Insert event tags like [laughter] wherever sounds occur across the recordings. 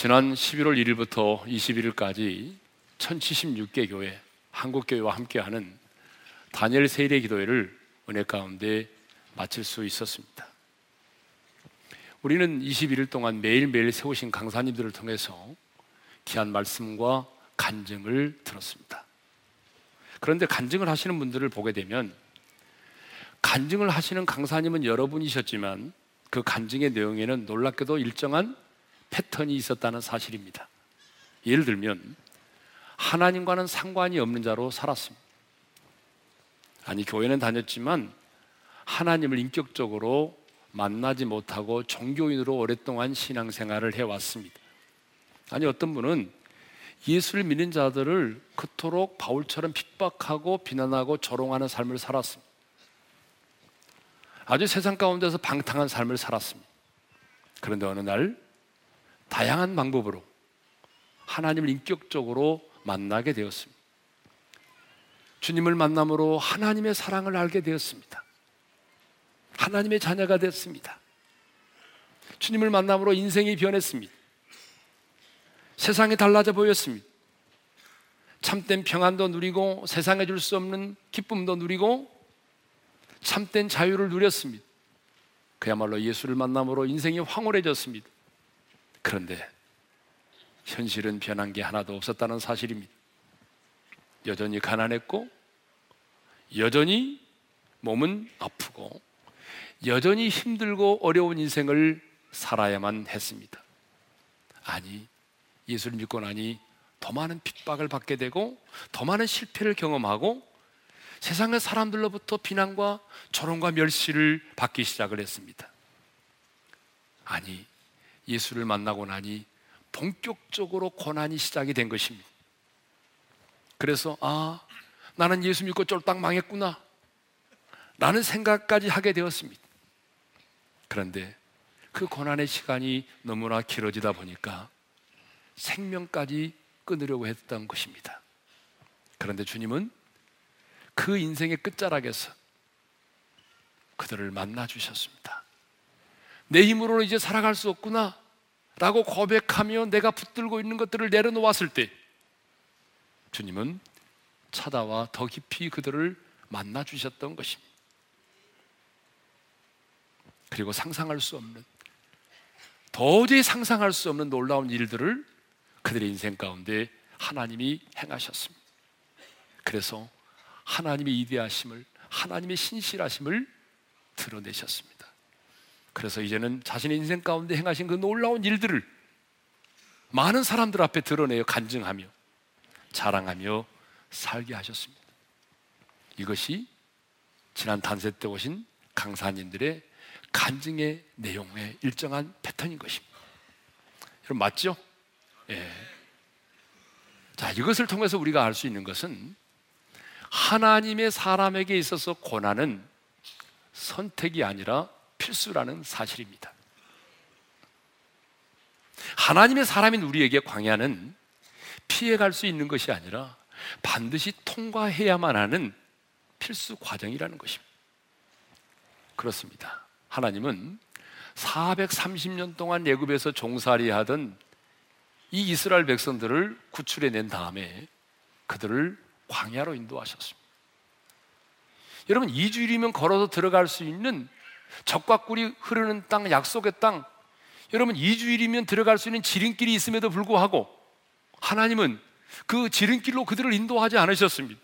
지난 11월 1일부터 21일까지 1076개 교회, 한국교회와 함께하는 다니엘 세일의 기도회를 은혜 가운데 마칠 수 있었습니다. 우리는 21일 동안 매일매일 세우신 강사님들을 통해서 귀한 말씀과 간증을 들었습니다. 그런데 간증을 하시는 분들을 보게 되면 간증을 하시는 강사님은 여러분이셨지만 그 간증의 내용에는 놀랍게도 일정한 패턴이 있었다는 사실입니다. 예를 들면 하나님과는 상관이 없는 자로 살았습니다. 아니 교회는 다녔지만 하나님을 인격적으로 만나지 못하고 종교인으로 오랫동안 신앙생활을 해왔습니다. 아니 어떤 분은 예수를 믿는 자들을 그토록 바울처럼 핍박하고 비난하고 조롱하는 삶을 살았습니다. 아주 세상 가운데서 방탕한 삶을 살았습니다. 그런데 어느 날 다양한 방법으로 하나님을 인격적으로 만나게 되었습니다. 주님을 만남으로 하나님의 사랑을 알게 되었습니다. 하나님의 자녀가 됐습니다. 주님을 만남으로 인생이 변했습니다. 세상이 달라져 보였습니다. 참된 평안도 누리고 세상에 줄 수 없는 기쁨도 누리고 참된 자유를 누렸습니다. 그야말로 예수를 만남으로 인생이 황홀해졌습니다. 그런데 현실은 변한 게 하나도 없었다는 사실입니다. 여전히 가난했고, 여전히 몸은 아프고, 여전히 힘들고 어려운 인생을 살아야만 했습니다. 아니, 예수를 믿고 나니 더 많은 핍박을 받게 되고, 더 많은 실패를 경험하고, 세상의 사람들로부터 비난과 조롱과 멸시를 받기 시작을 했습니다. 아니, 예수를 만나고 나니 본격적으로 고난이 시작이 된 것입니다. 그래서 아, 나는 예수 믿고 쫄딱 망했구나. 라는 생각까지 하게 되었습니다. 그런데 그 고난의 시간이 너무나 길어지다 보니까 생명까지 끊으려고 했던 것입니다. 그런데 주님은 그 인생의 끝자락에서 그들을 만나 주셨습니다. 내 힘으로는 이제 살아갈 수 없구나. 라고 고백하며 내가 붙들고 있는 것들을 내려놓았을 때 주님은 찾아와 더 깊이 그들을 만나 주셨던 것입니다. 그리고 상상할 수 없는 도저히 상상할 수 없는 놀라운 일들을 그들의 인생 가운데 하나님이 행하셨습니다. 그래서 하나님의 이대하심을 하나님의 신실하심을 드러내셨습니다. 그래서 이제는 자신의 인생 가운데 행하신 그 놀라운 일들을 많은 사람들 앞에 드러내어 간증하며 자랑하며 살게 하셨습니다. 이것이 지난 단세 때 오신 강사님들의 간증의 내용의 일정한 패턴인 것입니다. 여러분 맞죠? 예. 자, 이것을 통해서 우리가 알 수 있는 것은 하나님의 사람에게 있어서 고난은 선택이 아니라 필수라는 사실입니다. 하나님의 사람인 우리에게 광야는 피해갈 수 있는 것이 아니라 반드시 통과해야만 하는 필수 과정이라는 것입니다. 그렇습니다. 하나님은 430년 동안 예굽에서 종살이 하던 이 이스라엘 백성들을 구출해 낸 다음에 그들을 광야로 인도하셨습니다. 여러분, 2주일이면 걸어서 들어갈 수 있는 적과 꿀이 흐르는 땅, 약속의 땅. 여러분, 2주일이면 들어갈 수 있는 지름길이 있음에도 불구하고 하나님은 그 지름길로 그들을 인도하지 않으셨습니다.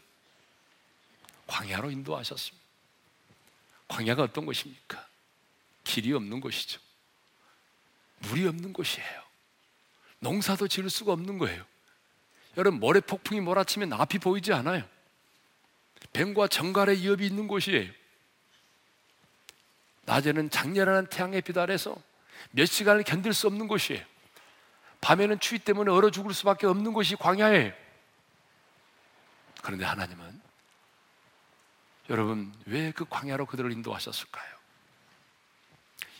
광야로 인도하셨습니다. 광야가 어떤 곳입니까? 길이 없는 곳이죠. 물이 없는 곳이에요. 농사도 지을 수가 없는 거예요. 여러분, 모래 폭풍이 몰아치면 앞이 보이지 않아요. 뱀과 정갈의 위협이 있는 곳이에요. 낮에는 장렬한 태양의 빛 아래서 몇 시간을 견딜 수 없는 곳이에요. 밤에는 추위 때문에 얼어 죽을 수밖에 없는 곳이 광야예요. 그런데 하나님은 여러분 왜 그 광야로 그들을 인도하셨을까요?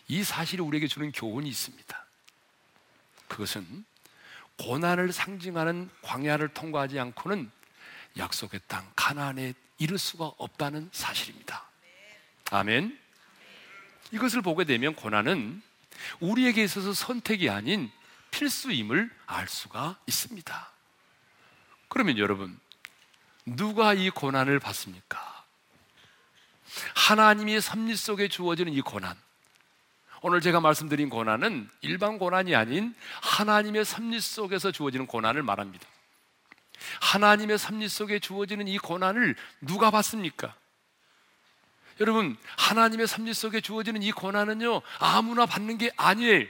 이 사실이 우리에게 주는 교훈이 있습니다. 그것은 고난을 상징하는 광야를 통과하지 않고는 약속의 땅 가나안에 이를 수가 없다는 사실입니다. 아멘. 이것을 보게 되면 고난은 우리에게 있어서 선택이 아닌 필수임을 알 수가 있습니다. 그러면 여러분, 누가 이 고난을 받습니까? 하나님이 섭리 속에 주어지는 이 고난. 오늘 제가 말씀드린 고난은 일반 고난이 아닌 하나님의 섭리 속에서 주어지는 고난을 말합니다. 하나님의 섭리 속에 주어지는 이 고난을 누가 받습니까? 여러분, 하나님의 섭리 속에 주어지는 이 고난은요, 아무나 받는 게 아니에요.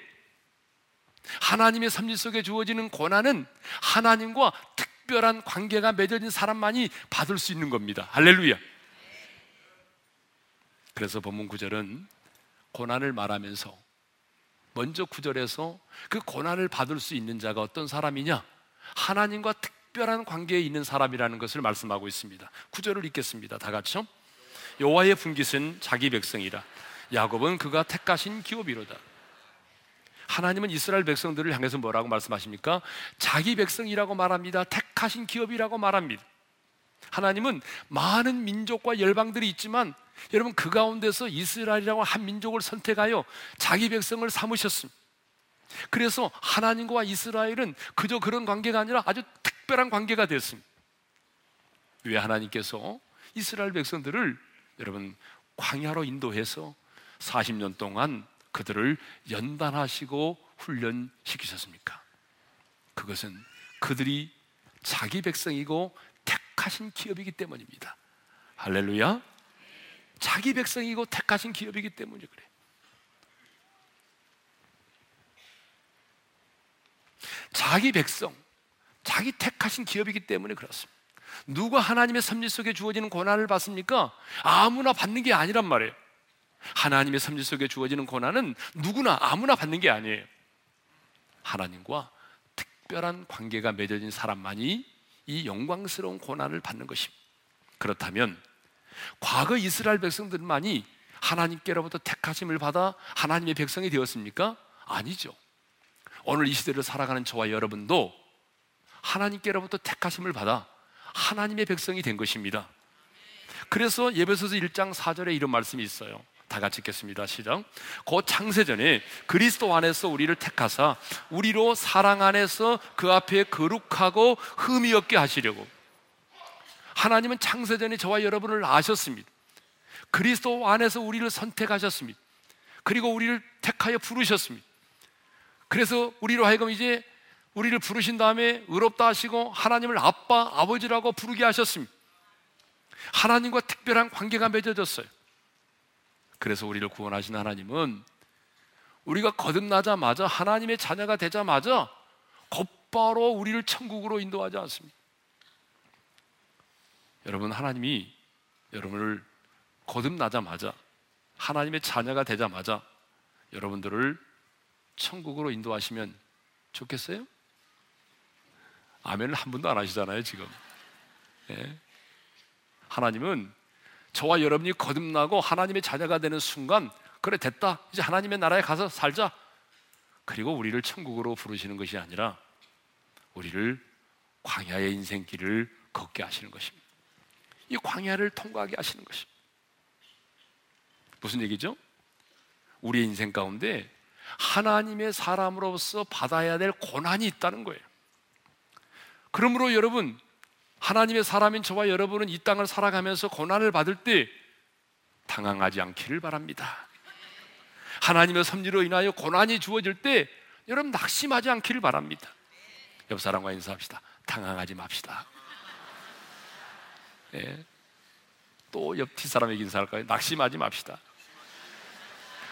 하나님의 섭리 속에 주어지는 고난은 하나님과 특별한 관계가 맺어진 사람만이 받을 수 있는 겁니다. 할렐루야. 그래서 본문 구절은 고난을 말하면서 먼저 구절에서 그 고난을 받을 수 있는 자가 어떤 사람이냐? 하나님과 특별한 관계에 있는 사람이라는 것을 말씀하고 있습니다. 구절을 읽겠습니다. 다 같이요. 여호와의 분깃은 자기 백성이라 야곱은 그가 택하신 기업이로다. 하나님은 이스라엘 백성들을 향해서 뭐라고 말씀하십니까? 자기 백성이라고 말합니다. 택하신 기업이라고 말합니다. 하나님은 많은 민족과 열방들이 있지만 여러분 그 가운데서 이스라엘이라고 한 민족을 선택하여 자기 백성을 삼으셨습니다. 그래서 하나님과 이스라엘은 그저 그런 관계가 아니라 아주 특별한 관계가 됐습니다. 왜 하나님께서 이스라엘 백성들을 여러분 광야로 인도해서 40년 동안 그들을 연단하시고 훈련시키셨습니까? 그것은 그들이 자기 백성이고 택하신 기업이기 때문입니다. 할렐루야. 자기 백성이고 택하신 기업이기 때문에 그래. 자기 백성, 자기 택하신 기업이기 때문에 그렇습니다. 누가 하나님의 섭리 속에 주어지는 고난을 받습니까? 아무나 받는 게 아니란 말이에요. 하나님의 섭리 속에 주어지는 고난은 누구나 아무나 받는 게 아니에요. 하나님과 특별한 관계가 맺어진 사람만이 이 영광스러운 고난을 받는 것입니다. 그렇다면 과거 이스라엘 백성들만이 하나님께로부터 택하심을 받아 하나님의 백성이 되었습니까? 아니죠. 오늘 이 시대를 살아가는 저와 여러분도 하나님께로부터 택하심을 받아 하나님의 백성이 된 것입니다. 그래서 예배소서 1장 4절에 이런 말씀이 있어요. 다 같이 읽겠습니다. 시작. 곧 창세전에 그리스도 안에서 우리를 택하사 우리로 사랑 안에서 그 앞에 거룩하고 흠이 없게 하시려고 하나님은 창세전에 저와 여러분을 아셨습니다. 그리스도 안에서 우리를 선택하셨습니다. 그리고 우리를 택하여 부르셨습니다. 그래서 우리로 하여금 이제 우리를 부르신 다음에 의롭다 하시고 하나님을 아빠, 아버지라고 부르게 하셨습니다. 하나님과 특별한 관계가 맺어졌어요. 그래서 우리를 구원하신 하나님은 우리가 거듭나자마자 하나님의 자녀가 되자마자 곧바로 우리를 천국으로 인도하지 않습니다. 여러분, 하나님이 여러분을 거듭나자마자 하나님의 자녀가 되자마자 여러분들을 천국으로 인도하시면 좋겠어요? 아멘을 한 번도 안 하시잖아요, 지금. 예. 하나님은 저와 여러분이 거듭나고 하나님의 자녀가 되는 순간, 그래, 됐다. 이제 하나님의 나라에 가서 살자. 그리고 우리를 천국으로 부르시는 것이 아니라 우리를 광야의 인생길을 걷게 하시는 것입니다. 이 광야를 통과하게 하시는 것입니다. 무슨 얘기죠? 우리의 인생 가운데 하나님의 사람으로서 받아야 될 고난이 있다는 거예요. 그러므로 여러분, 하나님의 사람인 저와 여러분은 이 땅을 살아가면서 고난을 받을 때 당황하지 않기를 바랍니다. 하나님의 섭리로 인하여 고난이 주어질 때 여러분 낙심하지 않기를 바랍니다. 옆 사람과 인사합시다. 당황하지 맙시다. 예. 또옆 뒷사람에게 인사할까요? 낙심하지 맙시다.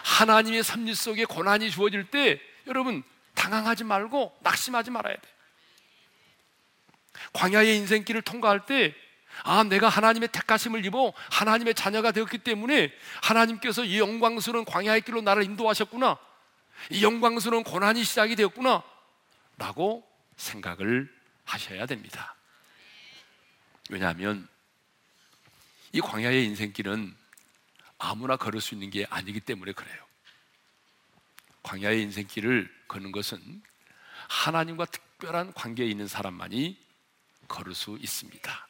하나님의 섭리 속에 고난이 주어질 때 여러분 당황하지 말고 낙심하지 말아야 돼. 광야의 인생길을 통과할 때 아, 내가 하나님의 택하심을 입어 하나님의 자녀가 되었기 때문에 하나님께서 이 영광스러운 광야의 길로 나를 인도하셨구나. 이 영광스러운 고난이 시작이 되었구나. 라고 생각을 하셔야 됩니다. 왜냐하면 이 광야의 인생길은 아무나 걸을 수 있는 게 아니기 때문에 그래요. 광야의 인생길을 걷는 것은 하나님과 특별한 관계에 있는 사람만이 걸을 수 있습니다.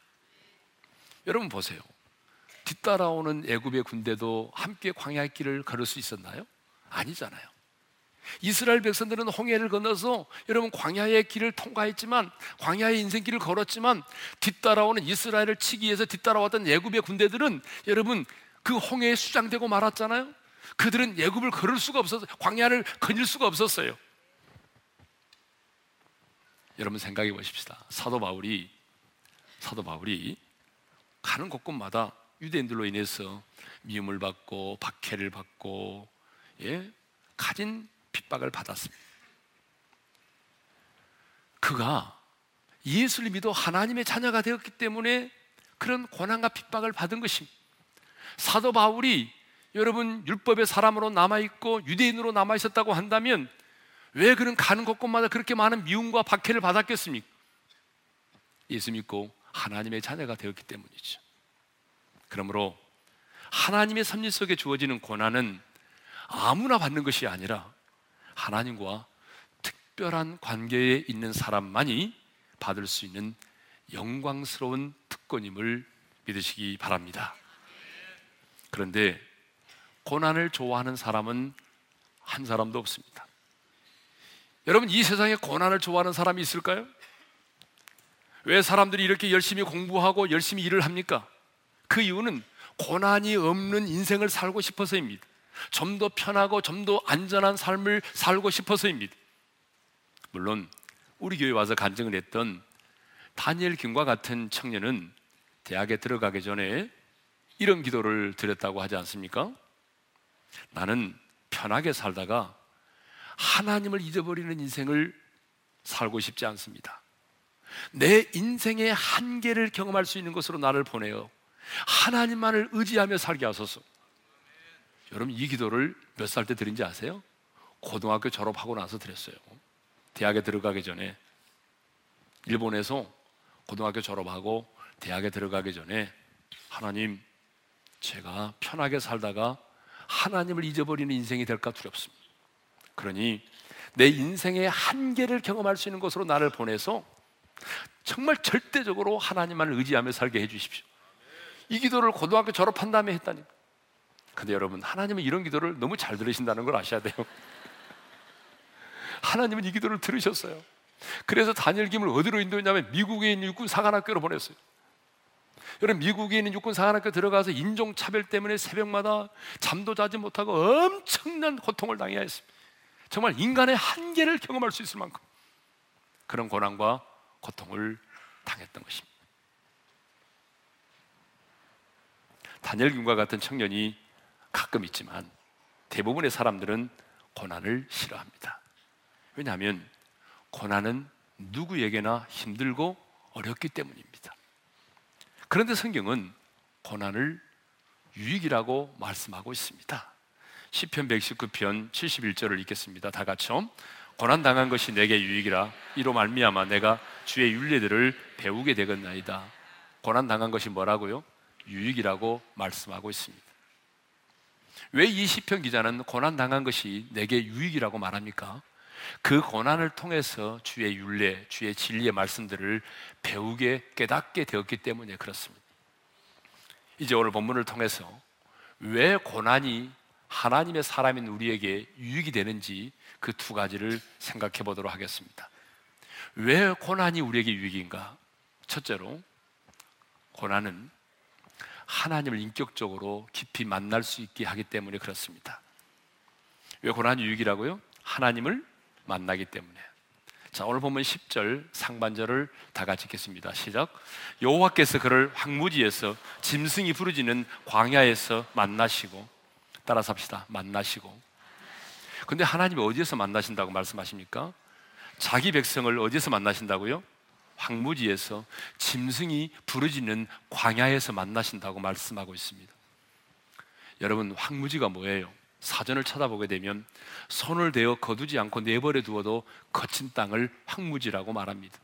여러분 보세요. 뒤따라오는 애굽의 군대도 함께 광야의 길을 걸을 수 있었나요? 아니잖아요. 이스라엘 백성들은 홍해를 건너서 여러분 광야의 길을 통과했지만 광야의 인생길을 걸었지만 뒤따라오는 이스라엘을 치기 위해서 뒤따라왔던 예굽의 군대들은 여러분 그 홍해에 수장되고 말았잖아요. 그들은 예굽을 걸을 수가 없어서 광야를 거닐 수가 없었어요. 여러분 생각해 보십시다. 사도 바울이 사도 바울이 가는 곳곳마다 유대인들로 인해서 미움을 받고 박해를 받고 예? 가진 핍박을 받았습니다. 그가 예수를 믿어 하나님의 자녀가 되었기 때문에 그런 고난과 핍박을 받은 것입니다. 사도 바울이 여러분 율법의 사람으로 남아 있고 유대인으로 남아 있었다고 한다면 왜 그런 가는 곳곳마다 그렇게 많은 미움과 박해를 받았겠습니까? 예수 믿고 하나님의 자녀가 되었기 때문이죠. 그러므로 하나님의 섭리 속에 주어지는 고난은 아무나 받는 것이 아니라 하나님과 특별한 관계에 있는 사람만이 받을 수 있는 영광스러운 특권임을 믿으시기 바랍니다. 그런데 고난을 좋아하는 사람은 한 사람도 없습니다. 여러분, 이 세상에 고난을 좋아하는 사람이 있을까요? 왜 사람들이 이렇게 열심히 공부하고 열심히 일을 합니까? 그 이유는 고난이 없는 인생을 살고 싶어서입니다. 좀 더 편하고 좀 더 안전한 삶을 살고 싶어서입니다. 물론 우리 교회 와서 간증을 했던 다니엘 김과 같은 청년은 대학에 들어가기 전에 이런 기도를 드렸다고 하지 않습니까? 나는 편하게 살다가 하나님을 잊어버리는 인생을 살고 싶지 않습니다. 내 인생의 한계를 경험할 수 있는 것으로 나를 보내요. 하나님만을 의지하며 살게 하소서. 여러분 이 기도를 몇 살 때 드린지 아세요? 고등학교 졸업하고 나서 드렸어요. 대학에 들어가기 전에 일본에서 고등학교 졸업하고 대학에 들어가기 전에 하나님 제가 편하게 살다가 하나님을 잊어버리는 인생이 될까 두렵습니다. 그러니 내 인생의 한계를 경험할 수 있는 곳으로 나를 보내서 정말 절대적으로 하나님만을 의지하며 살게 해 주십시오. 이 기도를 고등학교 졸업한 다음에 했다니까. 근데 여러분, 하나님은 이런 기도를 너무 잘 들으신다는 걸 아셔야 돼요. [laughs] 하나님은 이 기도를 들으셨어요. 그래서 다니엘 김을 어디로 인도했냐면 미국에 있는 육군 사관학교로 보냈어요. 여러분 미국에 있는 육군 사관학교 들어가서 인종 차별 때문에 새벽마다 잠도 자지 못하고 엄청난 고통을 당해야 했습니다. 정말 인간의 한계를 경험할 수 있을 만큼 그런 고난과 고통을 당했던 것입니다. 다니엘 김과 같은 청년이 가끔 있지만 대부분의 사람들은 고난을 싫어합니다. 왜냐하면 고난은 누구에게나 힘들고 어렵기 때문입니다. 그런데 성경은 고난을 유익이라고 말씀하고 있습니다. 시편 119편 71절을 읽겠습니다. 다 같이요. 고난 당한 것이 내게 유익이라 이로 말미암아 내가 주의 윤례들을 배우게 되겠나이다. 고난 당한 것이 뭐라고요? 유익이라고 말씀하고 있습니다. 왜 이 시편 기자는 고난 당한 것이 내게 유익이라고 말합니까? 그 고난을 통해서 주의 윤례, 주의 진리의 말씀들을 배우게 깨닫게 되었기 때문에 그렇습니다. 이제 오늘 본문을 통해서 왜 고난이 하나님의 사람인 우리에게 유익이 되는지 그 두 가지를 생각해 보도록 하겠습니다. 왜 고난이 우리에게 유익인가? 첫째로, 고난은 하나님을 인격적으로 깊이 만날 수 있게 하기 때문에 그렇습니다. 왜 고난이 유익이라고요? 하나님을 만나기 때문에. 자, 오늘 보면 10절 상반절을 다 같이 읽겠습니다. 시작. 여호와께서 그를 황무지에서 짐승이 부르지는 광야에서 만나시고 따라서 합시다. 만나시고. 근데 하나님이 어디에서 만나신다고 말씀하십니까? 자기 백성을 어디에서 만나신다고요? 황무지에서 짐승이 부르지는 광야에서 만나신다고 말씀하고 있습니다. 여러분, 황무지가 뭐예요? 사전을 찾아보게 되면 손을 대어 거두지 않고 내버려 두어도 거친 땅을 황무지라고 말합니다.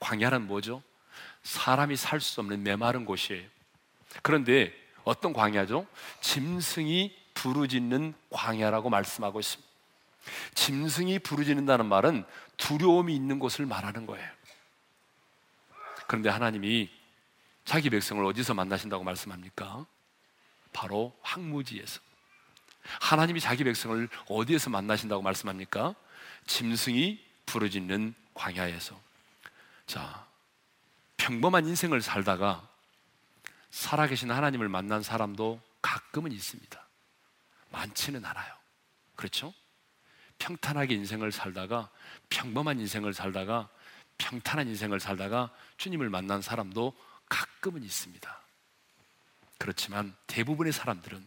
광야는 뭐죠? 사람이 살 수 없는 메마른 곳이에요. 그런데 어떤 광야죠? 짐승이 부르짖는 광야라고 말씀하고 있습니다. 짐승이 부르짖는다는 말은 두려움이 있는 곳을 말하는 거예요. 그런데 하나님이 자기 백성을 어디서 만나신다고 말씀합니까? 바로 황무지에서. 하나님이 자기 백성을 어디에서 만나신다고 말씀합니까? 짐승이 부르짖는 광야에서. 자, 평범한 인생을 살다가 살아계신 하나님을 만난 사람도 가끔은 있습니다. 많지는 않아요. 그렇죠? 평탄하게 인생을 살다가 평범한 인생을 살다가 평탄한 인생을 살다가 주님을 만난 사람도 가끔은 있습니다. 그렇지만 대부분의 사람들은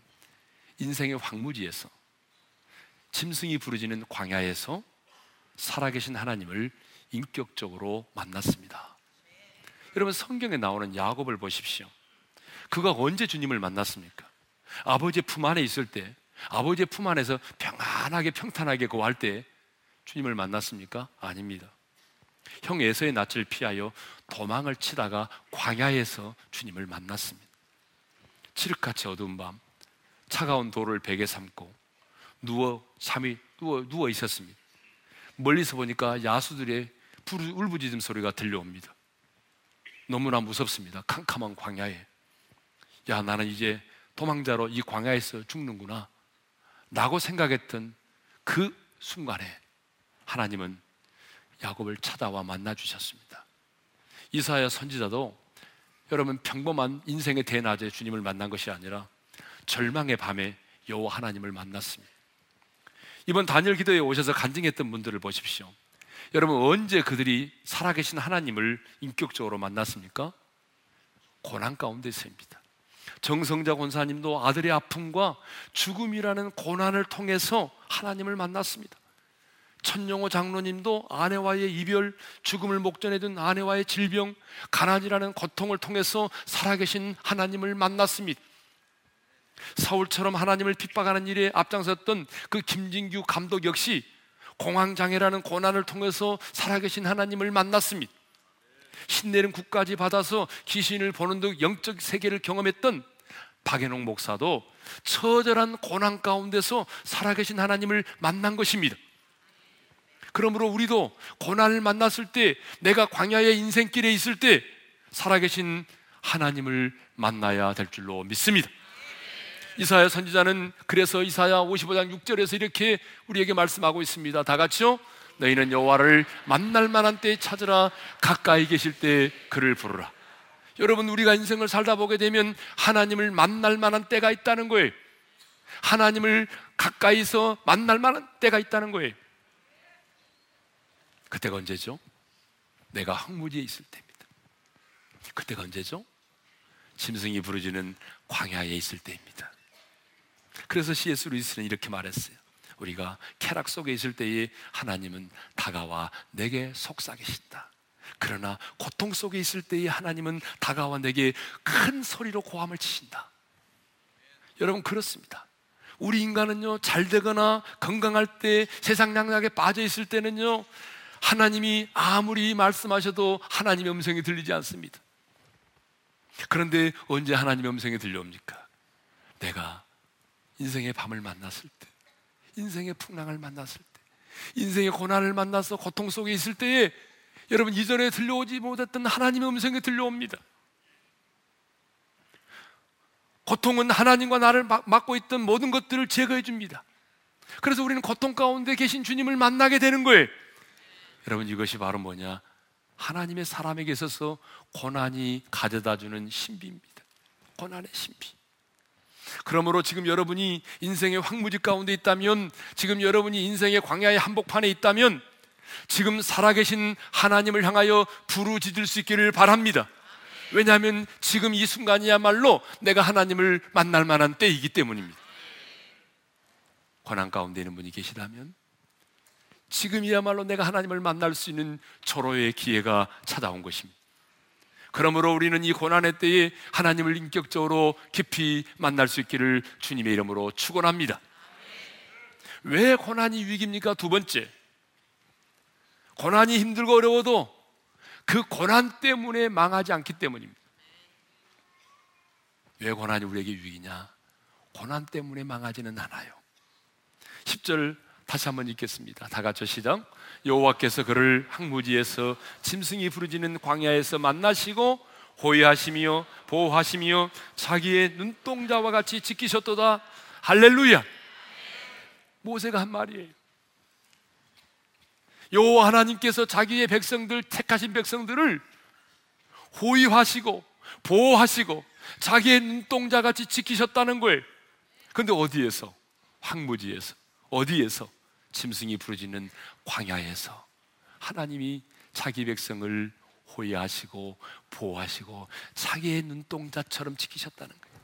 인생의 황무지에서 짐승이 부르지는 광야에서 살아계신 하나님을 인격적으로 만났습니다. 여러분 성경에 나오는 야곱을 보십시오. 그가 언제 주님을 만났습니까? 아버지의 품 안에 있을 때, 아버지의 품 안에서 평안하게 평탄하게 거할 때 주님을 만났습니까? 아닙니다. 형 에서의 낯을 피하여 도망을 치다가 광야에서 주님을 만났습니다. 칠흑같이 어두운 밤, 차가운 돌을 베개 삼고 누워 잠이 누워 누워 있었습니다. 멀리서 보니까 야수들의 울부짖음 소리가 들려옵니다. 너무나 무섭습니다. 캄캄한 광야에. 야, 나는 이제 도망자로 이 광야에서 죽는구나. 라고 생각했던 그 순간에 하나님은 야곱을 찾아와 만나 주셨습니다. 이사야 선지자도 여러분 평범한 인생의 대낮에 주님을 만난 것이 아니라 절망의 밤에 여호와 하나님을 만났습니다. 이번 단열 기도에 오셔서 간증했던 분들을 보십시오. 여러분 언제 그들이 살아계신 하나님을 인격적으로 만났습니까? 고난 가운데서입니다. 정성자 권사님도 아들의 아픔과 죽음이라는 고난을 통해서 하나님을 만났습니다. 천영호 장로님도 아내와의 이별, 죽음을 목전에 둔 아내와의 질병, 가난이라는 고통을 통해서 살아계신 하나님을 만났습니다. 사울처럼 하나님을 핍박하는 일에 앞장섰던 그 김진규 감독 역시 공황장애라는 고난을 통해서 살아계신 하나님을 만났습니다. 신내림 국까지 받아서 귀신을 보는 등 영적 세계를 경험했던 박예농 목사도 처절한 고난 가운데서 살아계신 하나님을 만난 것입니다. 그러므로 우리도 고난을 만났을 때 내가 광야의 인생길에 있을 때 살아계신 하나님을 만나야 될 줄로 믿습니다. 이사야 선지자는 그래서 이사야 55장 6절에서 이렇게 우리에게 말씀하고 있습니다. 다 같이요. 너희는 여호와를 만날 만한 때에 찾으라 가까이 계실 때 그를 부르라. 여러분 우리가 인생을 살다 보게 되면 하나님을 만날 만한 때가 있다는 거예요. 하나님을 가까이서 만날 만한 때가 있다는 거예요. 그때가 언제죠? 내가 항무지에 있을 때입니다. 그때가 언제죠? 짐승이 부르짖는 광야에 있을 때입니다. 그래서 C.S. 루이스는 이렇게 말했어요. 우리가 쾌락 속에 있을 때에 하나님은 다가와 내게 속삭이신다. 그러나 고통 속에 있을 때에 하나님은 다가와 내게 큰 소리로 고함을 치신다. 여러분 그렇습니다. 우리 인간은요 잘 되거나 건강할 때 세상 양락에 빠져 있을 때는요 하나님이 아무리 말씀하셔도 하나님의 음성이 들리지 않습니다. 그런데 언제 하나님의 음성이 들려옵니까? 내가 인생의 밤을 만났을 때, 인생의 풍랑을 만났을 때, 인생의 고난을 만나서 고통 속에 있을 때에 여러분 이전에 들려오지 못했던 하나님의 음성이 들려옵니다. 고통은 하나님과 나를 막고 있던 모든 것들을 제거해 줍니다. 그래서 우리는 고통 가운데 계신 주님을 만나게 되는 거예요. 여러분 이것이 바로 뭐냐? 하나님의 사람에게 있어서 고난이 가져다 주는 신비입니다. 고난의 신비. 그러므로 지금 여러분이 인생의 황무지 가운데 있다면, 지금 여러분이 인생의 광야의 한복판에 있다면, 지금 살아계신 하나님을 향하여 부르짖을 수 있기를 바랍니다. 왜냐하면 지금 이 순간이야말로 내가 하나님을 만날 만한 때이기 때문입니다. 고난 가운데 있는 분이 계시다면, 지금이야말로 내가 하나님을 만날 수 있는 절호의 기회가 찾아온 것입니다. 그러므로 우리는 이 고난의 때에 하나님을 인격적으로 깊이 만날 수 있기를 주님의 이름으로 축원합니다. 왜 고난이 위기입니까? 두 번째. 고난이 힘들고 어려워도 그 고난 때문에 망하지 않기 때문입니다. 왜 고난이 우리에게 위기냐? 고난 때문에 망하지는 않아요. 10절 다시 한번 읽겠습니다. 다 같이 시작. 여호와께서 그를 항무지에서 짐승이 부르짖는 광야에서 만나시고 호위하시며 보호하시며 자기의 눈동자와 같이 지키셨도다. 할렐루야. 모세가 한 말이에요. 여호와 하나님께서 자기의 백성들 택하신 백성들을 호위하시고 보호하시고 자기의 눈동자 같이 지키셨다는 거예요. 근데 어디에서? 황무지에서. 어디에서? 짐승이 부르짖는 광야에서 하나님이 자기 백성을 호위하시고 보호하시고 자기의 눈동자처럼 지키셨다는 거예요.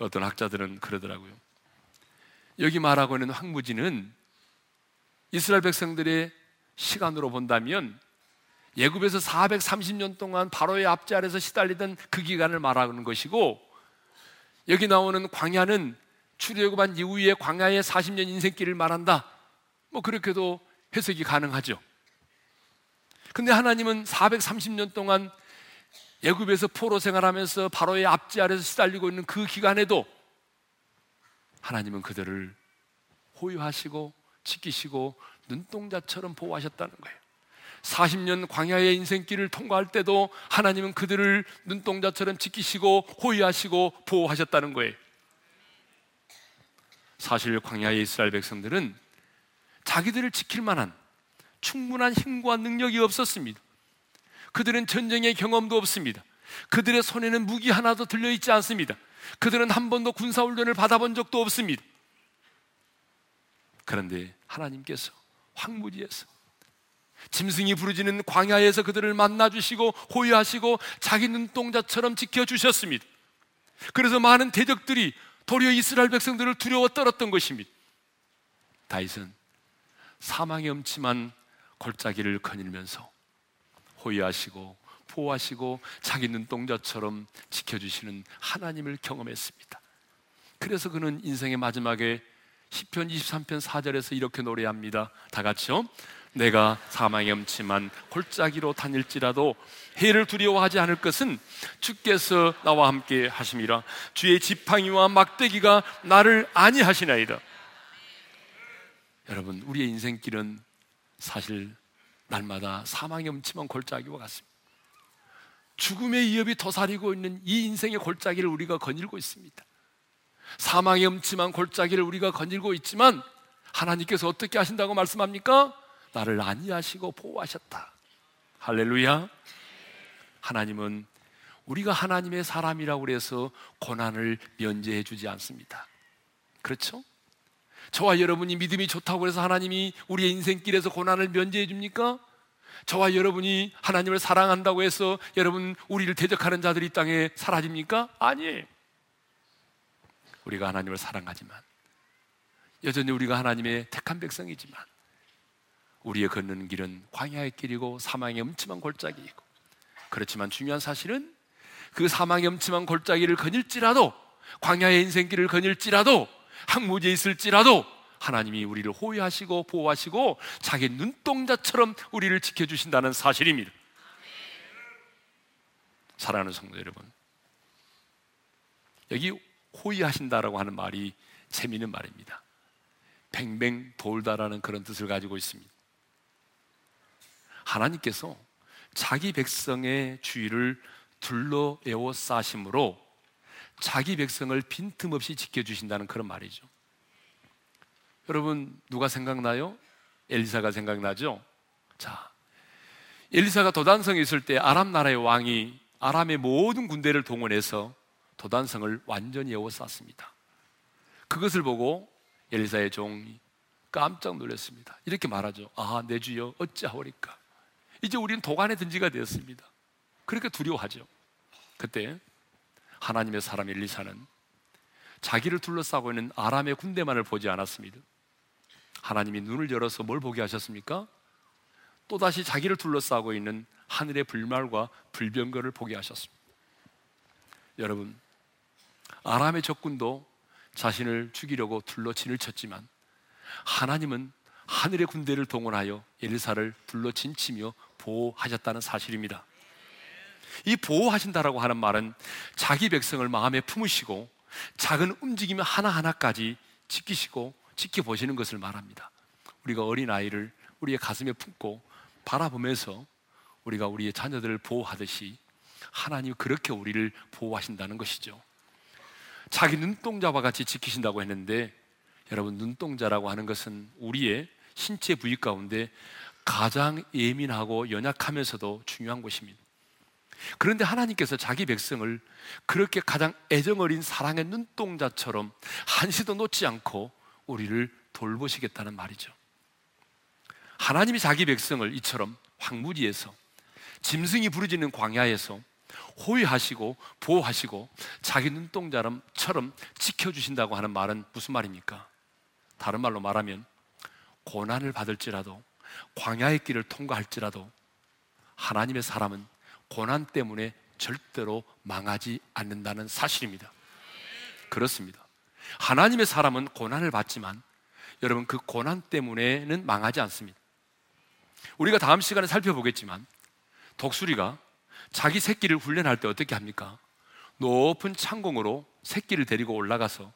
어떤 학자들은 그러더라고요. 여기 말하고 있는 황무지는 이스라엘 백성들의 시간으로 본다면 예굽에서 430년 동안 바로의 아래서 시달리던 그 기간을 말하는 것이고 여기 나오는 광야는 출애굽한 이후에 광야의 40년 인생길을 말한다. 뭐 그렇게도 해석이 가능하죠. 근데 하나님은 430년 동안 예굽에서 포로 생활하면서 바로의 앞지 아래서 시달리고 있는 그 기간에도 하나님은 그들을 호유하시고 지키시고 눈동자처럼 보호하셨다는 거예요. 40년 광야의 인생길을 통과할 때도 하나님은 그들을 눈동자처럼 지키시고 호위하시고 보호하셨다는 거예요. 사실 광야의 이스라엘 백성들은 자기들을 지킬 만한 충분한 힘과 능력이 없었습니다. 그들은 전쟁의 경험도 없습니다. 그들의 손에는 무기 하나도 들려있지 않습니다. 그들은 한 번도 군사훈련을 받아본 적도 없습니다. 그런데 하나님께서 황무지에서 짐승이 부르짖는 광야에서 그들을 만나 주시고 호위하시고 자기 눈동자처럼 지켜 주셨습니다. 그래서 많은 대적들이 도리어 이스라엘 백성들을 두려워 떨었던 것입니다. 다윗은 사망의 음침한 골짜기를 거닐면서 호위하시고 보호하시고 자기 눈동자처럼 지켜주시는 하나님을 경험했습니다. 그래서 그는 인생의 마지막에 10편 23편 4절에서 이렇게 노래합니다. 다 같이요. 내가 사망의 음침한 골짜기로 다닐지라도 해를 두려워하지 않을 것은 주께서 나와 함께 하심이라 주의 지팡이와 막대기가 나를 아니하시나이다. 여러분, 우리의 인생길은 사실 날마다 사망의 음침한 골짜기와 같습니다. 죽음의 위협이 도사리고 있는 이 인생의 골짜기를 우리가 거닐고 있습니다. 사망의 음침한 골짜기를 우리가 거닐고 있지만 하나님께서 어떻게 하신다고 말씀합니까? 나를 안위하시고 보호하셨다. 할렐루야. 하나님은 우리가 하나님의 사람이라고 해서 고난을 면제해 주지 않습니다. 그렇죠? 저와 여러분이 믿음이 좋다고 해서 하나님이 우리의 인생길에서 고난을 면제해 줍니까? 저와 여러분이 하나님을 사랑한다고 해서 여러분 우리를 대적하는 자들이 이 땅에 사라집니까? 아니에요. 우리가 하나님을 사랑하지만 여전히 우리가 하나님의 택한 백성이지만 우리의 걷는 길은 광야의 길이고 사망의 음침한 골짜기이고 그렇지만 중요한 사실은 그 사망의 음침한 골짜기를 거닐지라도 광야의 인생길을 거닐지라도 항무지에 있을지라도 하나님이 우리를 호위하시고 보호하시고 자기 눈동자처럼 우리를 지켜주신다는 사실입니다. 사랑하는 성도 여러분, 여기 호위하신다라고 하는 말이 재미있는 말입니다. 뱅뱅 돌다라는 그런 뜻을 가지고 있습니다. 하나님께서 자기 백성의 주위를 둘러 에워싸심으로 자기 백성을 빈틈없이 지켜주신다는 그런 말이죠. 여러분, 누가 생각나요? 엘리사가 생각나죠? 자, 엘리사가 도단성에 있을 때 아람 나라의 왕이 아람의 모든 군대를 동원해서 도단성을 완전히 에워쌌습니다. 그것을 보고 엘리사의 종이 깜짝 놀랐습니다. 이렇게 말하죠. 아, 내 주여 어찌하오리까? 이제 우리는 도간의 든지가 되었습니다. 그렇게 두려워하죠. 그때 하나님의 사람 엘리사는 자기를 둘러싸고 있는 아람의 군대만을 보지 않았습니다. 하나님이 눈을 열어서 뭘 보게 하셨습니까? 또다시 자기를 둘러싸고 있는 하늘의 불말과 불병거를 보게 하셨습니다. 여러분, 아람의 적군도 자신을 죽이려고 둘러 진을 쳤지만 하나님은 하늘의 군대를 동원하여 엘리사를 둘러 진치며 보호하셨다는 사실입니다. 이 보호하신다라고 하는 말은 자기 백성을 마음에 품으시고 작은 움직임 하나하나까지 지키시고 지켜보시는 것을 말합니다. 우리가 어린 아이를 우리의 가슴에 품고 바라보면서 우리가 우리의 자녀들을 보호하듯이 하나님 그렇게 우리를 보호하신다는 것이죠. 자기 눈동자와 같이 지키신다고 했는데 여러분 눈동자라고 하는 것은 우리의 신체 부위 가운데 가장 예민하고 연약하면서도 중요한 곳입니다. 그런데 하나님께서 자기 백성을 그렇게 가장 애정어린 사랑의 눈동자처럼 한시도 놓지 않고 우리를 돌보시겠다는 말이죠. 하나님이 자기 백성을 이처럼 황무지에서 짐승이 부르짖는 광야에서 호위하시고 보호하시고 자기 눈동자처럼 지켜주신다고 하는 말은 무슨 말입니까? 다른 말로 말하면 고난을 받을지라도 광야의 길을 통과할지라도 하나님의 사람은 고난 때문에 절대로 망하지 않는다는 사실입니다. 그렇습니다. 하나님의 사람은 고난을 받지만 여러분 그 고난 때문에는 망하지 않습니다. 우리가 다음 시간에 살펴보겠지만 독수리가 자기 새끼를 훈련할 때 어떻게 합니까? 높은 창공으로 새끼를 데리고 올라가서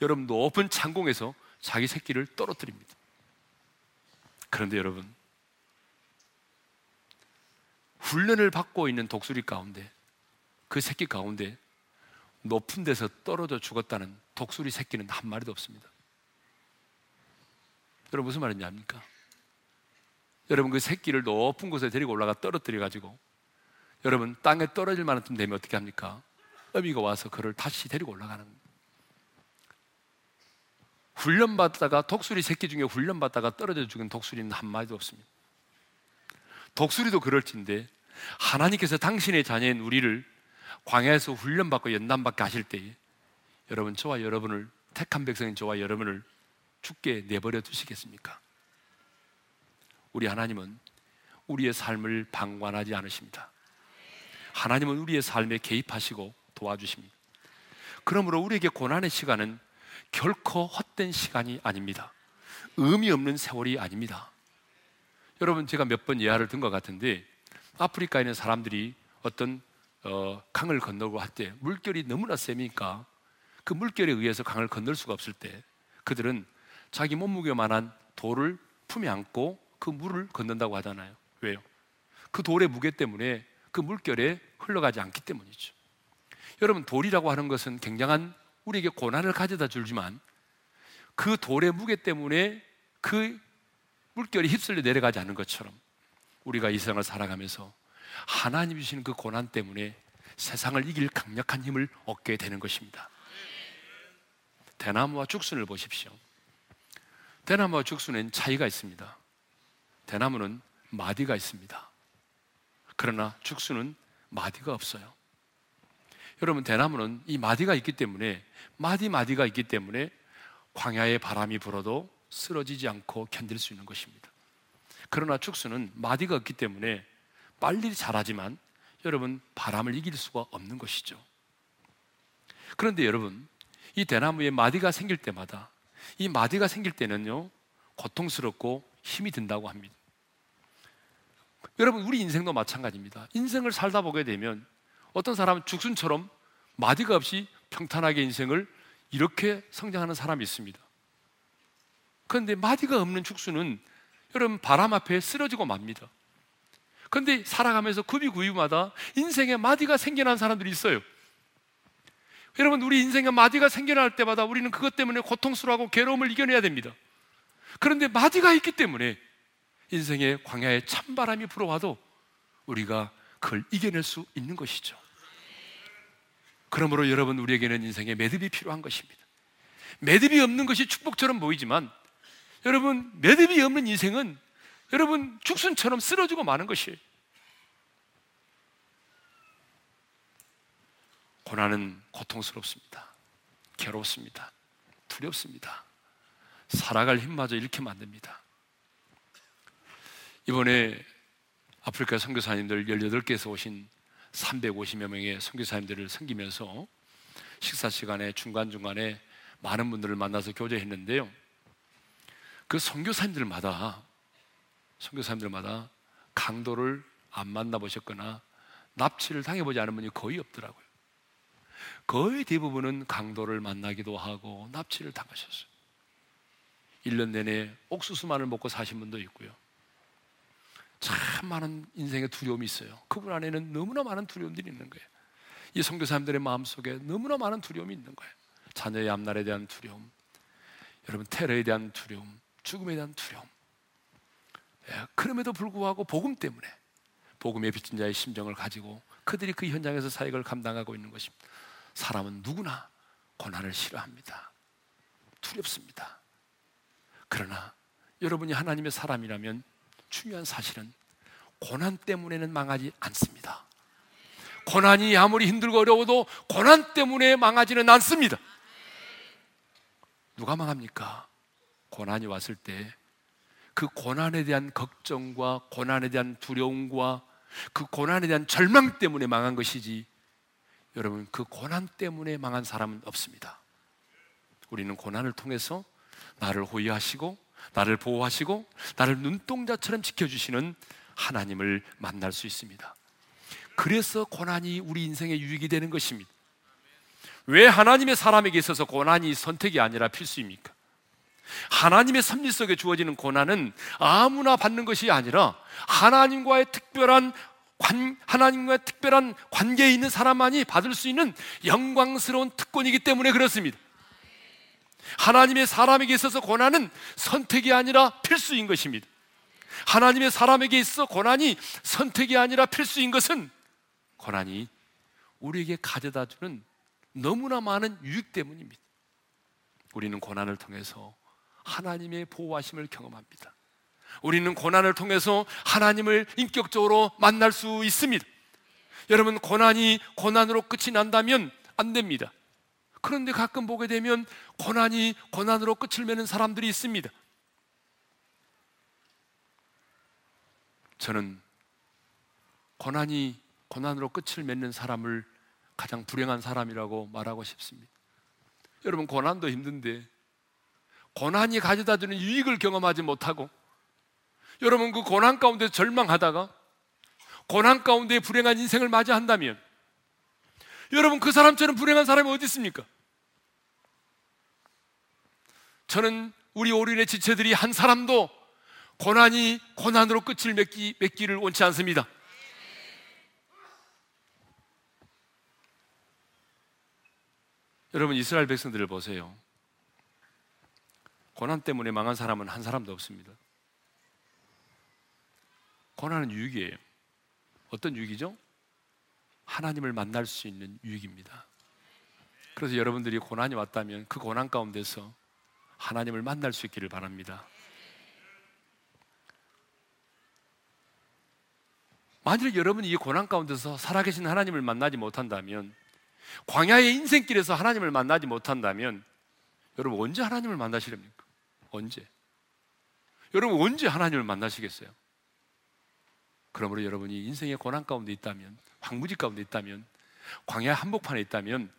여러분 높은 창공에서 자기 새끼를 떨어뜨립니다. 그런데 여러분 훈련을 받고 있는 독수리 가운데 그 새끼 가운데 높은 데서 떨어져 죽었다는 독수리 새끼는 한 마리도 없습니다. 여러분 무슨 말인지 압니까? 여러분 그 새끼를 높은 곳에 데리고 올라가 떨어뜨려 가지고 여러분 땅에 떨어질 만큼 되면 어떻게 합니까? 어미가 와서 그를 다시 데리고 올라가는 훈련받다가 독수리 새끼 중에 훈련받다가 떨어져 죽은 독수리는 한 마리도 없습니다. 독수리도 그럴진데 하나님께서 당신의 자녀인 우리를 광야에서 훈련받고 연단받게 하실 때에 여러분 저와 여러분을 택한 백성인 저와 여러분을 죽게 내버려 두시겠습니까? 우리 하나님은 우리의 삶을 방관하지 않으십니다. 하나님은 우리의 삶에 개입하시고 도와주십니다. 그러므로 우리에게 고난의 시간은 결코 헛된 시간이 아닙니다. 의미 없는 세월이 아닙니다. 여러분 제가 몇 번 예화를 든 것 같은데 아프리카에 있는 사람들이 어떤 어, 강을 건너고 할 때 물결이 너무나 세니까 그 물결에 의해서 강을 건널 수가 없을 때 그들은 자기 몸무게만한 돌을 품에 안고 그 물을 건넌다고 하잖아요. 왜요? 그 돌의 무게 때문에 그 물결에 흘러가지 않기 때문이죠. 여러분 돌이라고 하는 것은 굉장한 우리에게 고난을 가져다 주지만 그 돌의 무게 때문에 그 물결이 휩쓸려 내려가지 않는 것처럼 우리가 이 세상을 살아가면서 하나님 주시는 그 고난 때문에 세상을 이길 강력한 힘을 얻게 되는 것입니다. 대나무와 죽순을 보십시오. 대나무와 죽순엔 차이가 있습니다. 대나무는 마디가 있습니다. 그러나 죽순은 마디가 없어요. 여러분, 대나무는 이 마디가 있기 때문에, 마디 마디가 있기 때문에 광야의 바람이 불어도 쓰러지지 않고 견딜 수 있는 것입니다. 그러나 축수는 마디가 없기 때문에 빨리 자라지만 여러분 바람을 이길 수가 없는 것이죠. 그런데 여러분 이 대나무에 마디가 생길 때마다 이 마디가 생길 때는요 고통스럽고 힘이 든다고 합니다. 여러분 우리 인생도 마찬가지입니다. 인생을 살다 보게 되면 어떤 사람은 죽순처럼 마디가 없이 평탄하게 인생을 이렇게 성장하는 사람이 있습니다. 그런데 마디가 없는 죽순은 여러분 바람 앞에 쓰러지고 맙니다. 그런데 살아가면서 구비구비마다 인생에 마디가 생겨난 사람들이 있어요. 여러분 우리 인생에 마디가 생겨날 때마다 우리는 그것 때문에 고통스러워하고 괴로움을 이겨내야 됩니다. 그런데 마디가 있기 때문에 인생의 광야에 찬바람이 불어와도 우리가 그걸 이겨낼 수 있는 것이죠. 그러므로 여러분 우리에게는 인생에 매듭이 필요한 것입니다. 매듭이 없는 것이 축복처럼 보이지만 여러분, 매듭이 없는 인생은 여러분 죽순처럼 쓰러지고 마는 것이에요. 고난은 고통스럽습니다. 괴롭습니다. 두렵습니다. 살아갈 힘마저 잃게 만듭니다. 이번에 아프리카 선교사님들 18개에서 오신 350여 명의 선교사님들을 섬기면서 식사 시간에 중간중간에 많은 분들을 만나서 교제했는데요. 그 선교사님들마다 선교사님들마다 강도를 안 만나보셨거나 납치를 당해보지 않은 분이 거의 없더라고요. 거의 대부분은 강도를 만나기도 하고 납치를 당하셨어요. 1년 내내 옥수수만을 먹고 사신 분도 있고요. 참 많은 인생의 두려움이 있어요. 그분 안에는 너무나 많은 두려움들이 있는 거예요. 이 선교사님들의 마음 속에 너무나 많은 두려움이 있는 거예요. 자녀의 앞날에 대한 두려움, 여러분 테러에 대한 두려움, 죽음에 대한 두려움. 예, 그럼에도 불구하고 복음 때문에 복음의 빚진 자의 심정을 가지고 그들이 그 현장에서 사역을 감당하고 있는 것입니다. 사람은 누구나 고난을 싫어합니다. 두렵습니다. 그러나 여러분이 하나님의 사람이라면 중요한 사실은 고난 때문에는 망하지 않습니다. 고난이 아무리 힘들고 어려워도 고난 때문에 망하지는 않습니다. 누가 망합니까? 고난이 왔을 때 그 고난에 대한 걱정과 고난에 대한 두려움과 그 고난에 대한 절망 때문에 망한 것이지 여러분 그 고난 때문에 망한 사람은 없습니다. 우리는 고난을 통해서 나를 호위하시고 나를 보호하시고 나를 눈동자처럼 지켜주시는 하나님을 만날 수 있습니다. 그래서 고난이 우리 인생의 유익이 되는 것입니다. 왜 하나님의 사람에게 있어서 고난이 선택이 아니라 필수입니까? 하나님의 섭리 속에 주어지는 고난은 아무나 받는 것이 아니라 하나님과의 특별한 관, 하나님과의 특별한 관계에 있는 사람만이 받을 수 있는 영광스러운 특권이기 때문에 그렇습니다. 하나님의 사람에게 있어서 고난은 선택이 아니라 필수인 것입니다. 하나님의 사람에게 있어 고난이 선택이 아니라 필수인 것은 고난이 우리에게 가져다 주는 너무나 많은 유익 때문입니다. 우리는 고난을 통해서 하나님의 보호하심을 경험합니다. 우리는 고난을 통해서 하나님을 인격적으로 만날 수 있습니다. 여러분, 고난이 고난으로 끝이 난다면 안 됩니다. 그런데 가끔 보게 되면 고난이 고난으로 끝을 맺는 사람들이 있습니다. 저는 고난이 고난으로 끝을 맺는 사람을 가장 불행한 사람이라고 말하고 싶습니다. 여러분, 고난도 힘든데, 고난이 가져다 주는 유익을 경험하지 못하고, 여러분 그 고난 가운데 절망하다가, 고난 가운데 불행한 인생을 맞이한다면, 여러분 그 사람처럼 불행한 사람이 어디 있습니까? 저는 우리 오륜의 지체들이 한 사람도 고난이 고난으로 끝을 맺기, 맺기를 원치 않습니다. 여러분 이스라엘 백성들을 보세요. 고난 때문에 망한 사람은 한 사람도 없습니다. 고난은 유익이에요. 어떤 유익이죠? 하나님을 만날 수 있는 유익입니다. 그래서 여러분들이 고난이 왔다면 그 고난 가운데서 하나님을 만날 수 있기를 바랍니다. 만일 여러분이 이 고난 가운데서 살아계신 하나님을 만나지 못한다면 광야의 인생길에서 하나님을 만나지 못한다면 여러분 언제 하나님을 만나시렵니까? 언제? 여러분 언제 하나님을 만나시겠어요? 그러므로 여러분이 인생의 고난 가운데 있다면 황무지 가운데 있다면 광야 한복판에 있다면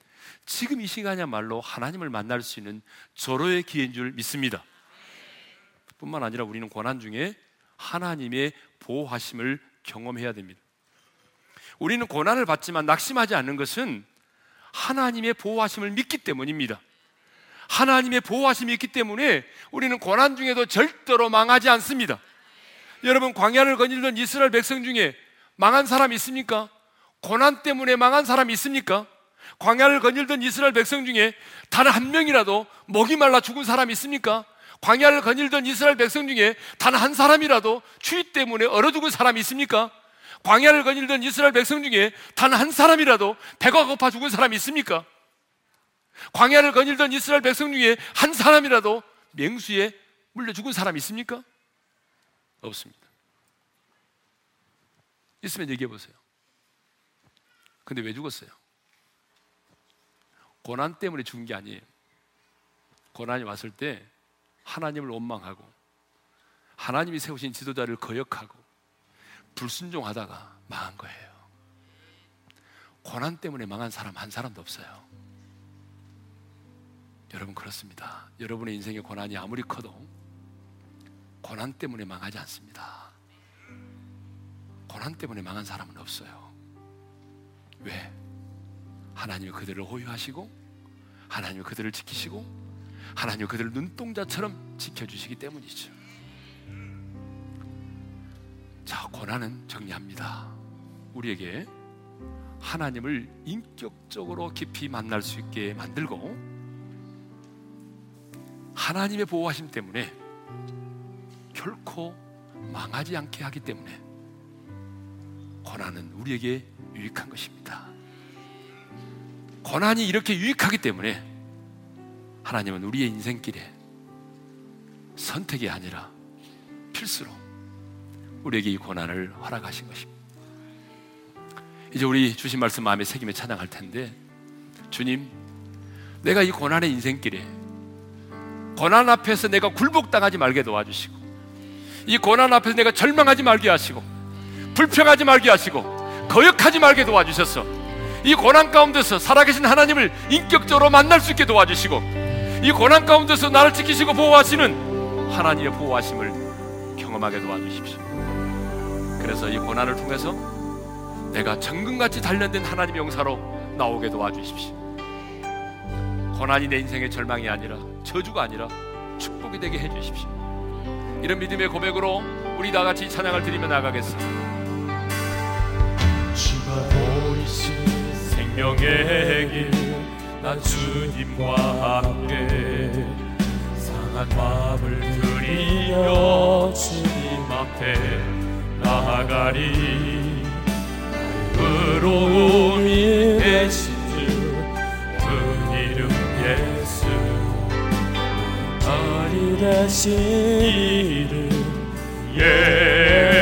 지금 이 시간이야말로 하나님을 만날 수 있는 절호의 기회인 줄 믿습니다. 뿐만 아니라 우리는 고난 중에 하나님의 보호하심을 경험해야 됩니다. 우리는 고난을 받지만 낙심하지 않는 것은 하나님의 보호하심을 믿기 때문입니다. 하나님의 보호하심이 있기 때문에 우리는 고난 중에도 절대로 망하지 않습니다. 여러분 광야를 거닐던 이스라엘 백성 중에 망한 사람 있습니까? 고난 때문에 망한 사람 있습니까? 광야를 거닐던 이스라엘 백성 중에 단 한 명이라도 목이 말라 죽은 사람 있습니까? 광야를 거닐던 이스라엘 백성 중에 단 한 사람이라도 추위 때문에 얼어 죽은 사람 있습니까? 광야를 거닐던 이스라엘 백성 중에 단 한 사람이라도 배가 고파 죽은 사람이 있습니까? 광야를 거닐던 이스라엘 백성 중에 한 사람이라도 맹수에 물려 죽은 사람이 있습니까? 없습니다. 있으면 얘기해 보세요. 근데 왜 죽었어요? 고난 때문에 죽은 게 아니에요. 고난이 왔을 때 하나님을 원망하고 하나님이 세우신 지도자를 거역하고 불순종하다가 망한 거예요. 고난 때문에 망한 사람 한 사람도 없어요. 여러분 그렇습니다. 여러분의 인생의 고난이 아무리 커도 고난 때문에 망하지 않습니다. 고난 때문에 망한 사람은 없어요. 왜? 하나님이 그들을 호유하시고 하나님이 그들을 지키시고 하나님이 그들을 눈동자처럼 지켜주시기 때문이죠. 자, 고난은 정리합니다. 우리에게 하나님을 인격적으로 깊이 만날 수 있게 만들고 하나님의 보호하심 때문에 결코 망하지 않게 하기 때문에 고난은 우리에게 유익한 것입니다. 고난이 이렇게 유익하기 때문에 하나님은 우리의 인생길에 선택이 아니라 필수로 우리에게 이 고난을 허락하신 것입니다. 이제 우리 주신 말씀 마음에 새김에 찬양할 텐데 주님, 내가 이 고난의 인생길에 고난 앞에서 내가 굴복당하지 말게 도와주시고 이 고난 앞에서 내가 절망하지 말게 하시고 불평하지 말게 하시고 거역하지 말게 도와주셔서 이 고난 가운데서 살아계신 하나님을 인격적으로 만날 수 있게 도와주시고 이 고난 가운데서 나를 지키시고 보호하시는 하나님의 보호하심을 경험하게 도와주십시오. 그래서 이 고난을 통해서 내가 정금같이 단련된 하나님의 용사로 나오게 도와주십시오. 고난이 내 인생의 절망이 아니라 저주가 아니라 축복이 되게 해주십시오. 이런 믿음의 고백으로 우리 다 같이 찬양을 드리며 나가겠습니다. 생명의 길난 주님과 함께 상한 마음을 들이며 주님 앞에 나아가리 의로움이 되신 되신 이름. 예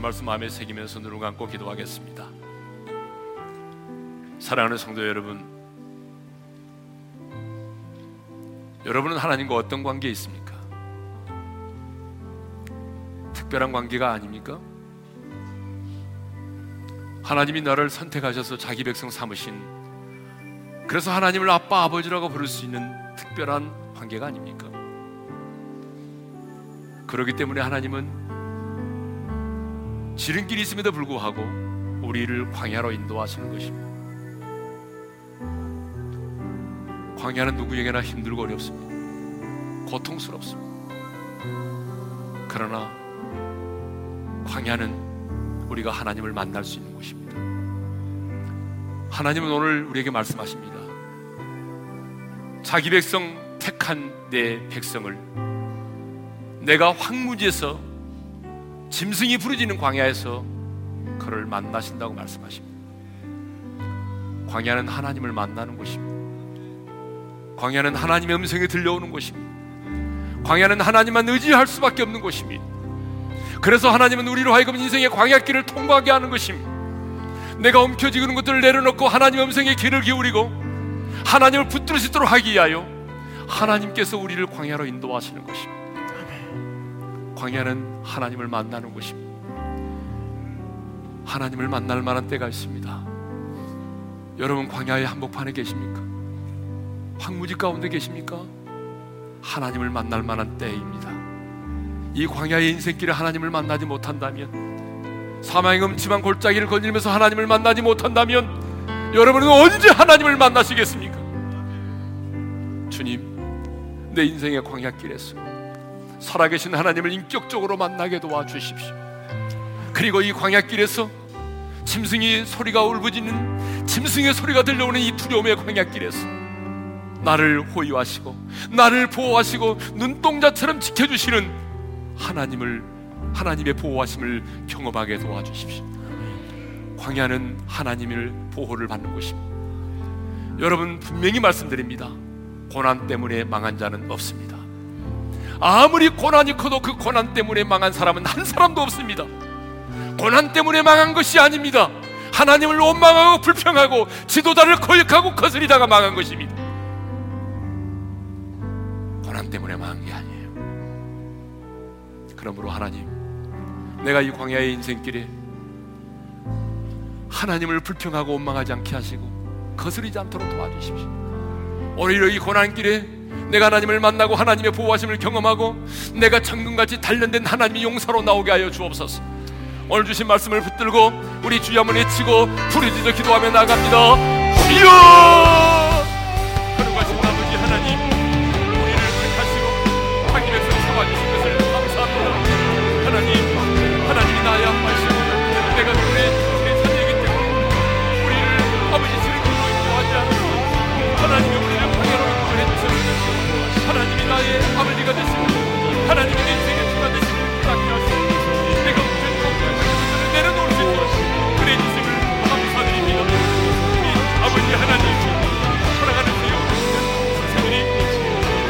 주신 말씀 마음에 새기면서 눈을 감고 기도하겠습니다. 사랑하는 성도 여러분, 여러분은 하나님과 어떤 관계에 있습니까? 특별한 관계가 아닙니까? 하나님이 나를 선택하셔서 자기 백성 삼으신 그래서 하나님을 아빠 아버지라고 부를 수 있는 특별한 관계가 아닙니까? 그렇기 때문에 하나님은 지름길이 있음에도 불구하고 우리를 광야로 인도하시는 것입니다. 광야는 누구에게나 힘들고 어렵습니다. 고통스럽습니다. 그러나 광야는 우리가 하나님을 만날 수 있는 곳입니다. 하나님은 오늘 우리에게 말씀하십니다. 자기 백성 택한 내 백성을 내가 황무지에서 짐승이 부르짖는 광야에서 그를 만나신다고 말씀하십니다. 광야는 하나님을 만나는 곳입니다. 광야는 하나님의 음성이 들려오는 곳입니다. 광야는 하나님만 의지할 수밖에 없는 곳입니다. 그래서 하나님은 우리로 하여금 인생의 광야길을 통과하게 하는 것입니다. 내가 움켜쥐는 것들을 내려놓고 하나님의 음성에 귀를 기울이고 하나님을 붙들 수 있도록 하기 위하여 하나님께서 우리를 광야로 인도하시는 것입니다. 광야는 하나님을 만나는 곳입니다. 하나님을 만날 만한 때가 있습니다. 여러분 광야의 한복판에 계십니까? 황무지 가운데 계십니까? 하나님을 만날 만한 때입니다. 이 광야의 인생길에 하나님을 만나지 못한다면 사망의 음침한 골짜기를 거닐면서 하나님을 만나지 못한다면 여러분은 언제 하나님을 만나시겠습니까? 주님, 내 인생의 광야길에서 살아계신 하나님을 인격적으로 만나게 도와주십시오. 그리고 이 광야길에서 짐승이 소리가 울부짖는 짐승의 소리가 들려오는 이 두려움의 광야길에서 나를 호위하시고 나를 보호하시고 눈동자처럼 지켜주시는 하나님을 하나님의 보호하심을 경험하게 도와주십시오. 광야는 하나님을 보호를 받는 곳입니다. 여러분 분명히 말씀드립니다. 고난 때문에 망한 자는 없습니다. 아무리 고난이 커도 그 고난 때문에 망한 사람은 한 사람도 없습니다. 고난 때문에 망한 것이 아닙니다. 하나님을 원망하고 불평하고 지도자를 거역하고 거스리다가 망한 것입니다. 고난 때문에 망한 게 아니에요. 그러므로 하나님, 내가 이 광야의 인생길에 하나님을 불평하고 원망하지 않게 하시고 거스리지 않도록 도와주십시오. 오히려 이 고난길에 내가 하나님을 만나고 하나님의 보호하심을 경험하고 내가 천금같이 단련된 하나님의 용사로 나오게 하여 주옵소서. 오늘 주신 말씀을 붙들고 우리 주여 한번 외치고 부르짖어 기도하며 나갑니다. 주여! 하나님이 내 인생의 부탁해 하시고 내가 모든 것들을 내려놓을 수 있도록 그래 주심을 감사드립니다 이 아버지 하나님 살아가는 주여 선생님이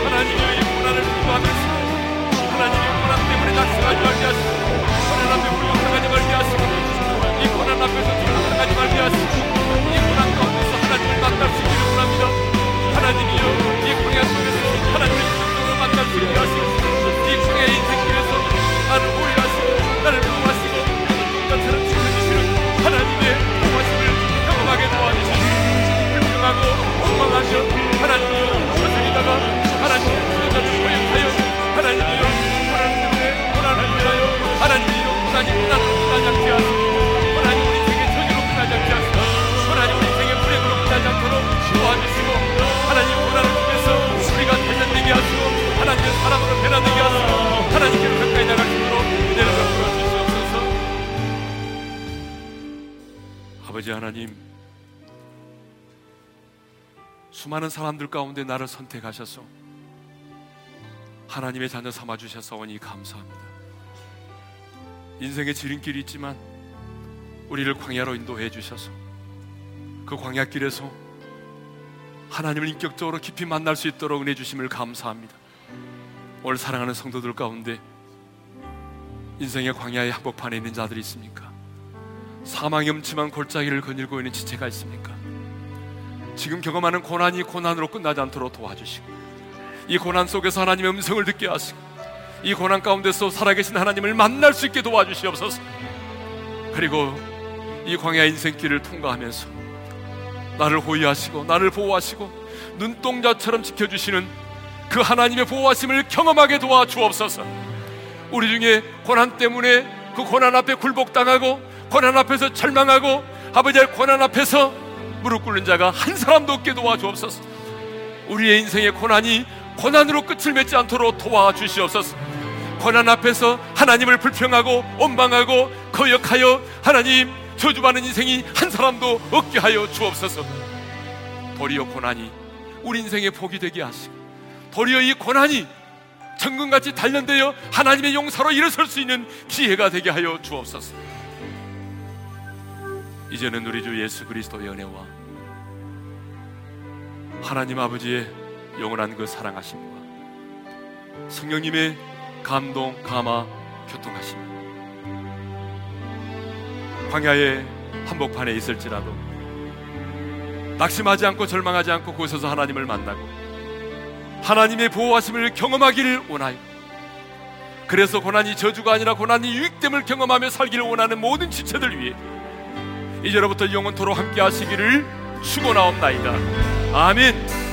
하나님의 이 고난을 인도하면서 하나님의 고난 때문에 낙심하지 말게 하시고 고난 앞에 불용당하지 말게 하시고 이 고난 앞에서 불용당하지 말게 하시고 이 고난 가운데서 하나님을 만날 수 있기를 원합니다. 하나님이여 이 광야 속에서 하나님을 사람들 가운데 나를 선택하셔서 하나님의 자녀 삼아 주셔서오니 감사합니다. 인생의 지름길이 있지만 우리를 광야로 인도해 주셔서 그 광야길에서 하나님을 인격적으로 깊이 만날 수 있도록 은혜 주심을 감사합니다. 오늘 사랑하는 성도들 가운데 인생의 광야의 한복판에 있는 자들이 있습니까? 사망의 음침한 골짜기를 거닐고 있는 지체가 있습니까? 지금 경험하는 고난이 고난으로 끝나지 않도록 도와주시고 이 고난 속에서 하나님의 음성을 듣게 하시고 이 고난 가운데서 살아계신 하나님을 만날 수 있게 도와주시옵소서. 그리고 이 광야 인생길을 통과하면서 나를 호위하시고 나를 보호하시고 눈동자처럼 지켜주시는 그 하나님의 보호하심을 경험하게 도와주옵소서. 우리 중에 고난 때문에 그 고난 앞에 굴복당하고 고난 앞에서 절망하고 아버지의 고난 앞에서 무릎 꿇는 자가 한 사람도 없게 도와주옵소서. 우리의 인생의 고난이 고난으로 끝을 맺지 않도록 도와주시옵소서. 고난 앞에서 하나님을 불평하고 원망하고 거역하여 하나님 저주받는 인생이 한 사람도 없게 하여 주옵소서. 도리어 고난이 우리 인생의 복이 되게 하시고 도리어 이 고난이 정금같이 단련되어 하나님의 용사로 일어설 수 있는 기회가 되게 하여 주옵소서. 이제는 우리 주 예수 그리스도의 은혜와 하나님 아버지의 영원한 그 사랑하심과 성령님의 감동, 감화, 교통하심 광야의 한복판에 있을지라도 낙심하지 않고 절망하지 않고 곳에서 하나님을 만나고 하나님의 보호하심을 경험하기를 원하여 그래서 고난이 저주가 아니라 고난이 유익됨을 경험하며 살기를 원하는 모든 지체들 위해 이제로부터 영원토록 함께 하시기를 축원하옵나이다. 아멘.